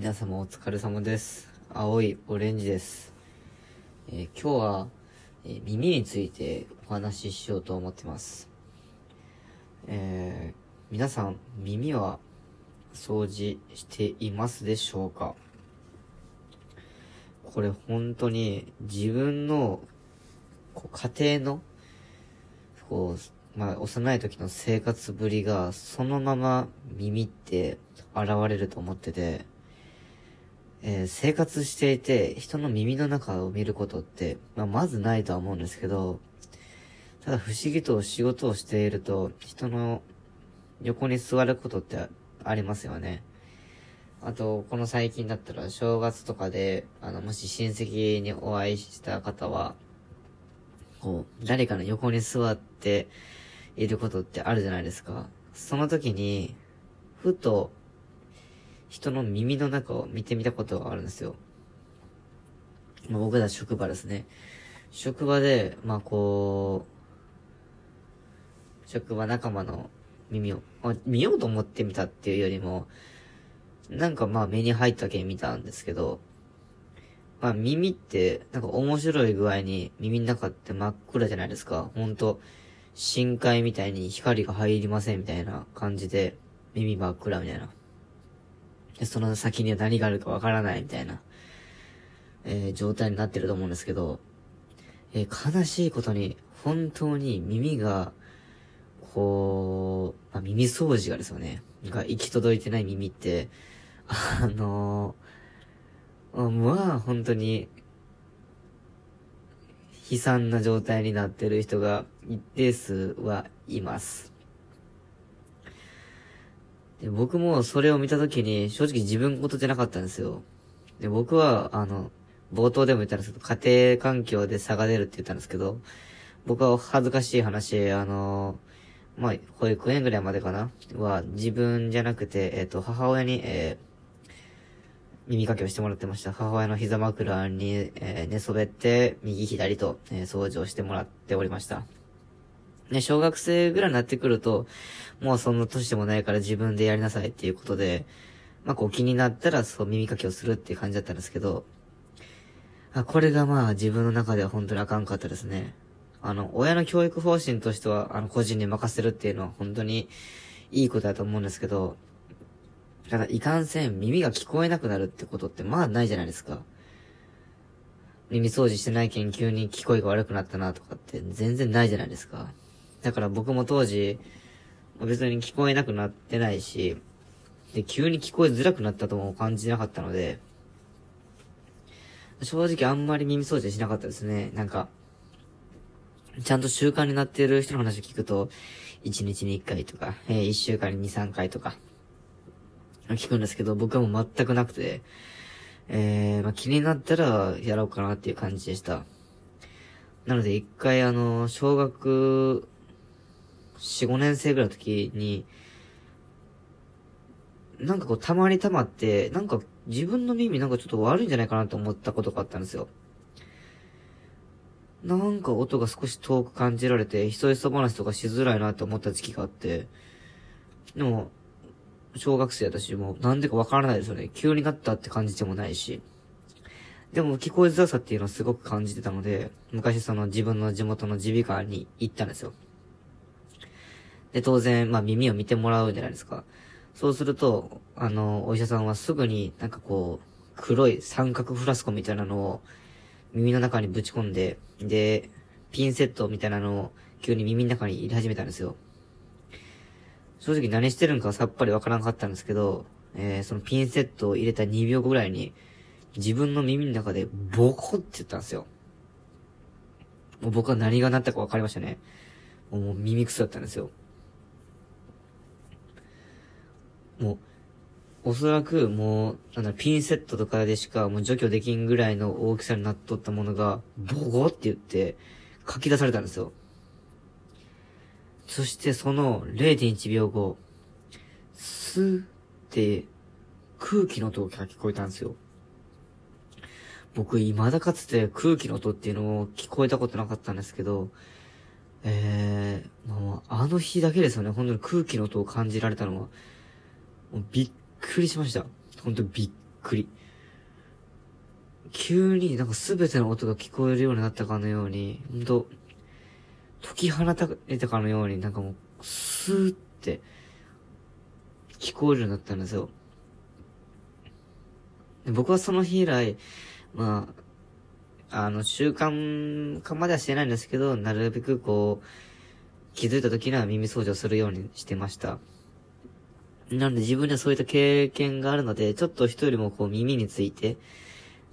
皆様お疲れ様です。青いオレンジです。えー今日は、えー耳についてお話ししようと思ってます。えー皆さん、耳は掃除していますでしょうか？これ本当に自分のこう家庭のこう、まあ、幼い時の生活ぶりがそのまま耳って現れると思ってて、えー生活していて人の耳の中を見ることって、まあ、まずないとは思うんですけど、ただ不思議と仕事をしていると人の横に座ることってありますよね。あと、この最近だったら正月とかで、あの、もし親戚にお会いした方は、こう、誰かの横に座っていることってあるじゃないですか。その時に、ふと、人の耳の中を見てみたことがあるんですよ。まあ、僕ら職場ですね。職場で、まあこう、職場仲間の耳を、まあ、見ようと思ってみたっていうよりも、なんかまあ目に入ったけ見たんですけど、まあ耳って、なんか面白い具合に耳の中って真っ暗じゃないですか。ほんと、深海みたいに光が入りませんみたいな感じで、耳真っ暗みたいな。で、その先には何があるかわからないみたいな、えー状態になってると思うんですけど、えー悲しいことに、本当に耳が、こう、まあ、耳掃除がですよね。が行き届いてない耳って、あのー、まあ、本当に、悲惨な状態になってる人が一定数はいます。で僕もそれを見たときに正直自分事じゃなかったんですよ。で、僕は、あの、冒頭でも言ったんですけど、家庭環境で差が出るって言ったんですけど、僕は恥ずかしい話、あの、まあ、保育園ぐらいまでかなは、自分じゃなくて、えっ、と、母親に、えー耳かきをしてもらってました。母親の膝枕に、えー寝そべって、右左と、えー掃除をしてもらっておりました。ね、小学生ぐらいになってくると、もうそんな年でもないから自分でやりなさいっていうことで、まあ、こう気になったらそう耳かきをするっていう感じだったんですけど、あ、これがまあ自分の中では本当にあかんかったですね。あの、親の教育方針としては、あの、個人に任せるっていうのは本当にいいことだと思うんですけど、ただ、いかんせん耳が聞こえなくなるってことってまあないじゃないですか。耳掃除してないけん急に聞こえが悪くなったなとかって全然ないじゃないですか。だから僕も当時、別に聞こえなくなってないし、で、急に聞こえづらくなったとも感じなかったので、正直あんまり耳掃除しなかったですね。なんか、ちゃんと習慣になってる人の話を聞くと、1日に1回とか、えー1週間に2、3回とか、聞くんですけど、僕はもう全くなくて、えー、まあ、気になったらやろうかなっていう感じでした。なので一回あの、小学4、5年生ぐらいの時に、なんかこうたまにたまって、なんか自分の耳なんかちょっと悪いんじゃないかなと思ったことがあったんですよ。なんか音が少し遠く感じられて、ひそひそ話とかしづらいなって思った時期があって、でも、小学生だし、もうなんでかわからないですよね。急になったって感じでもないし。でも聞こえづらさっていうのをすごく感じてたので、昔その自分の地元の耳鼻科に行ったんですよ。で、当然、まあ耳を見てもらうじゃないですか。そうすると、あの、お医者さんはすぐになんかこう、黒い三角フラスコみたいなのを耳の中にぶち込んで、で、ピンセットみたいなのを急に耳の中に入れ始めたんですよ。正直何してるんかさっぱりわからなかったんですけど、えー、そのピンセットを入れた2秒後ぐらいに、自分の耳の中でボコって言ったんですよ。もう僕は何がなったか分かりましたね。もう耳くそだったんですよ。もう、おそらくもう、なんだピンセットとかでしかもう除去できんぐらいの大きさになっとったものが、ボコって言って、書き出されたんですよ。そしてその0.1秒後、スーって空気の音が聞こえたんですよ。僕、未だかつて空気の音っていうのを聞こえたことなかったんですけど、えー、まあ、あの日だけですよね、本当に空気の音を感じられたのは、もうびっくりしました。本当びっくり。急になんかすべての音が聞こえるようになったかのように、ほんと、解き放たれたかのように、なんかもう、スーって、聞こえるようになったんですよ。で僕はその日以来、まあ、あの、習慣化まではしてないんですけど、なるべくこう、気づいた時には耳掃除をするようにしてました。なので自分にはそういった経験があるので、ちょっと人よりもこう耳について、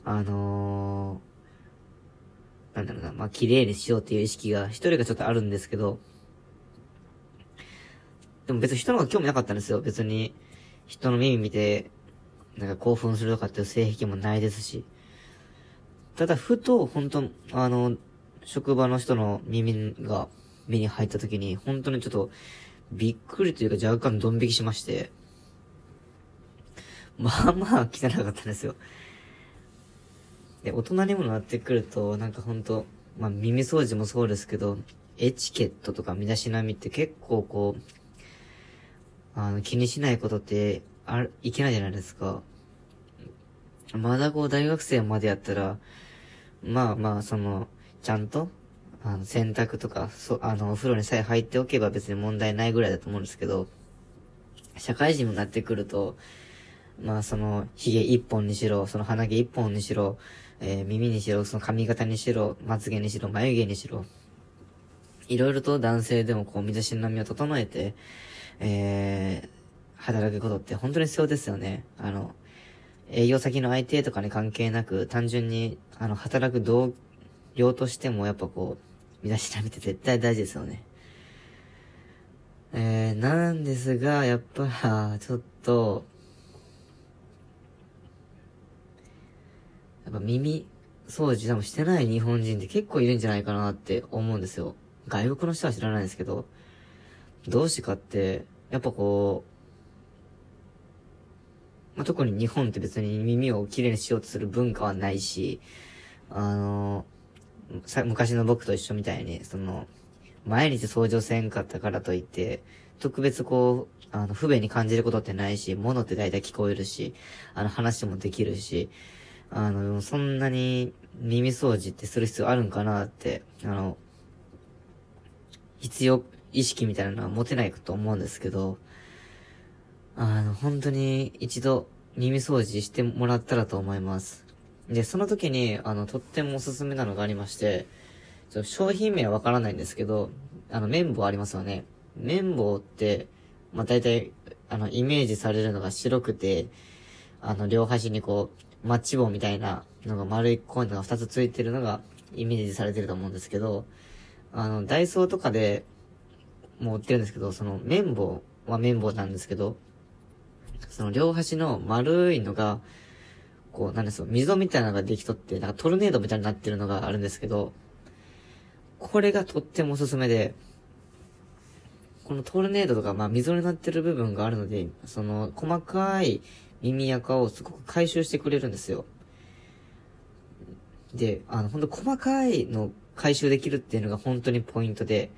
あのー、なんだろうな、まあ、綺麗にしようっていう意識が、一人がちょっとあるんですけど、でも別に人の方が興味なかったんですよ。別に、人の耳見て、なんか興奮するとかっていう性癖もないですし。ただ、ふと、本当あの、職場の人の耳が目に入った時に、本当にちょっと、びっくりというか若干ドン引きしまして、まあまあ汚かったんですよ。で、大人にもなってくると、なんかほんと、まあ耳掃除もそうですけど、エチケットとか身だしなみって結構こう、あの、気にしないことって、あるいけないじゃないですか。まだこう大学生までやったら、まあまあ、その、ちゃんと、あの、洗濯とか、そ、あの、お風呂にさえ入っておけば別に問題ないぐらいだと思うんですけど、社会人になってくると、まあその、髭一本にしろ、その鼻毛一本にしろ、えー、耳にしろ、その髪型にしろ、まつげにしろ、眉毛にしろ、いろいろと男性でもこう、身だしなみを整えて、えー、働くことって本当に必要ですよね。あの、営業先の相手とかに関係なく、単純に、あの、働く同僚としてもやっぱこう、身だしなみって絶対大事ですよね。えー、なんですが、やっぱ、ちょっと、やっぱ耳掃除多分してない日本人って結構いるんじゃないかなって思うんですよ。外国の人は知らないですけど、どうしてかって、やっぱこう、まあ、特に日本って別に耳をきれいにしようとする文化はないし、あのさ、昔の僕と一緒みたいに、その、毎日掃除せんかったからといって、特別こう、あの、不便に感じることってないし、物って大体聞こえるし、あの、話もできるし、あの、そんなに耳掃除ってする必要あるんかなって、あの、必要、意識みたいなのは持てないと思うんですけど、あの、本当に一度耳掃除してもらったらと思います。で、その時に、あの、とってもおすすめなのがありまして、ちょ商品名はわからないんですけど、あの、綿棒ありますよね。綿棒って、まあ、大体、あの、イメージされるのが白くて、あの、両端にこう、マッチ棒みたいなのが丸いコインが2つついてるのがイメージされてると思うんですけど、あの、ダイソーとかでも売ってるんですけど、その綿棒は綿棒なんですけど、その両端の丸いのが、こう、なんですよ、溝みたいなのができとって、なんかトルネードみたいになってるのがあるんですけど、これがとってもおすすめで、このトルネードとか、まあ、溝になってる部分があるので、その、細かい耳垢をすごく回収してくれるんですよ。で、あの、ほんと細かいの回収できるっていうのが本当にポイントで、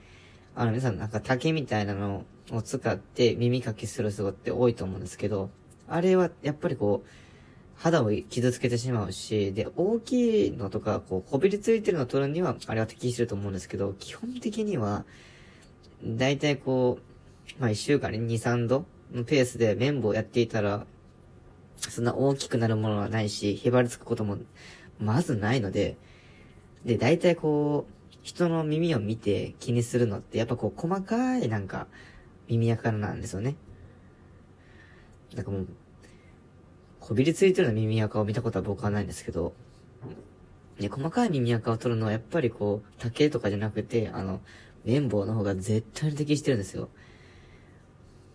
あの、皆さんなんか竹みたいなのを使って耳かきする人って多いと思うんですけど、あれはやっぱりこう、肌を傷つけてしまうし、で、大きいのとか、こう、こびりついてるのを取るには、あれは適してると思うんですけど、基本的には、だいたいこう、まあ、一週間に2、3度のペースで綿棒をやっていたら、そんな大きくなるものはないし、へばりつくことも、まずないので、で、だいたいこう、人の耳を見て気にするのって、やっぱこう、細かいなんか、耳垢なんですよね。なんかもう、こびりついてるような耳垢を見たことは僕はないんですけど、ね、細かい耳垢を取るのはやっぱりこう、竹とかじゃなくて、あの、綿棒の方が絶対に適してるんですよ。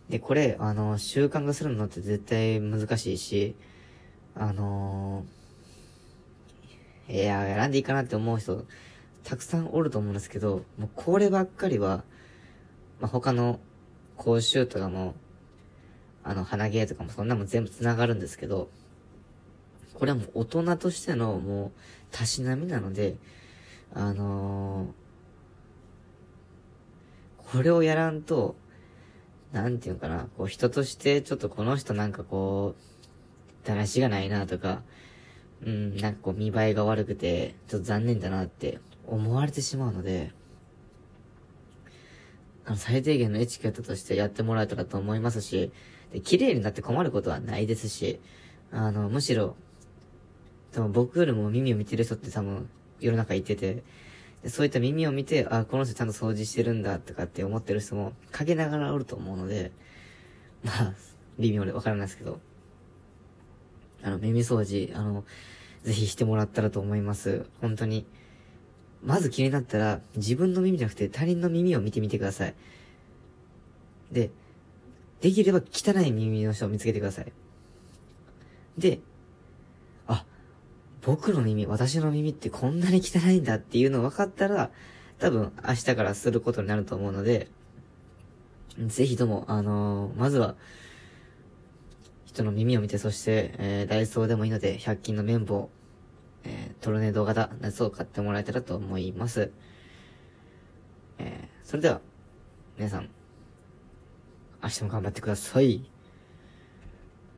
で、これ、あの、習慣化するのって絶対難しいし、あのー、いや、選んでいいかなって思う人、たくさんおると思うんですけど、もうこればっかりは、まあ、他の講習とかも、あの、鼻毛とかもそんなもん全部繋がるんですけど、これはもう大人としてのもう、たしなみなので、あのー、これをやらんと、なんていうかな、こう人としてちょっとこの人なんかこう、だらしがないなとか、うん、なんかこう見栄えが悪くて、ちょっと残念だなって思われてしまうので、あの最低限のエチケットとしてやってもらえたらと思いますし、で、綺麗になって困ることはないですし、あの、むしろ、多分僕よりも耳を見てる人って多分世の中いてて、でそういった耳を見て、あ、この人ちゃんと掃除してるんだとかって思ってる人も陰ながらおると思うので、まあ、微妙でわからないですけど、あの、耳掃除、あの、ぜひしてもらったらと思います。本当に。まず気になったら、自分の耳じゃなくて他人の耳を見てみてください。で、できれば汚い耳の人を見つけてください。で、あ、僕の耳、私の耳ってこんなに汚いんだっていうの分かったら、多分明日からすることになると思うので、ぜひとも、あのー、まずは、人の耳を見て、そして、えー、ダイソーでもいいので、100均の綿棒、えー、トルネード型夏を買ってもらえたらと思います。えー、それでは、皆さん、明日も頑張ってください。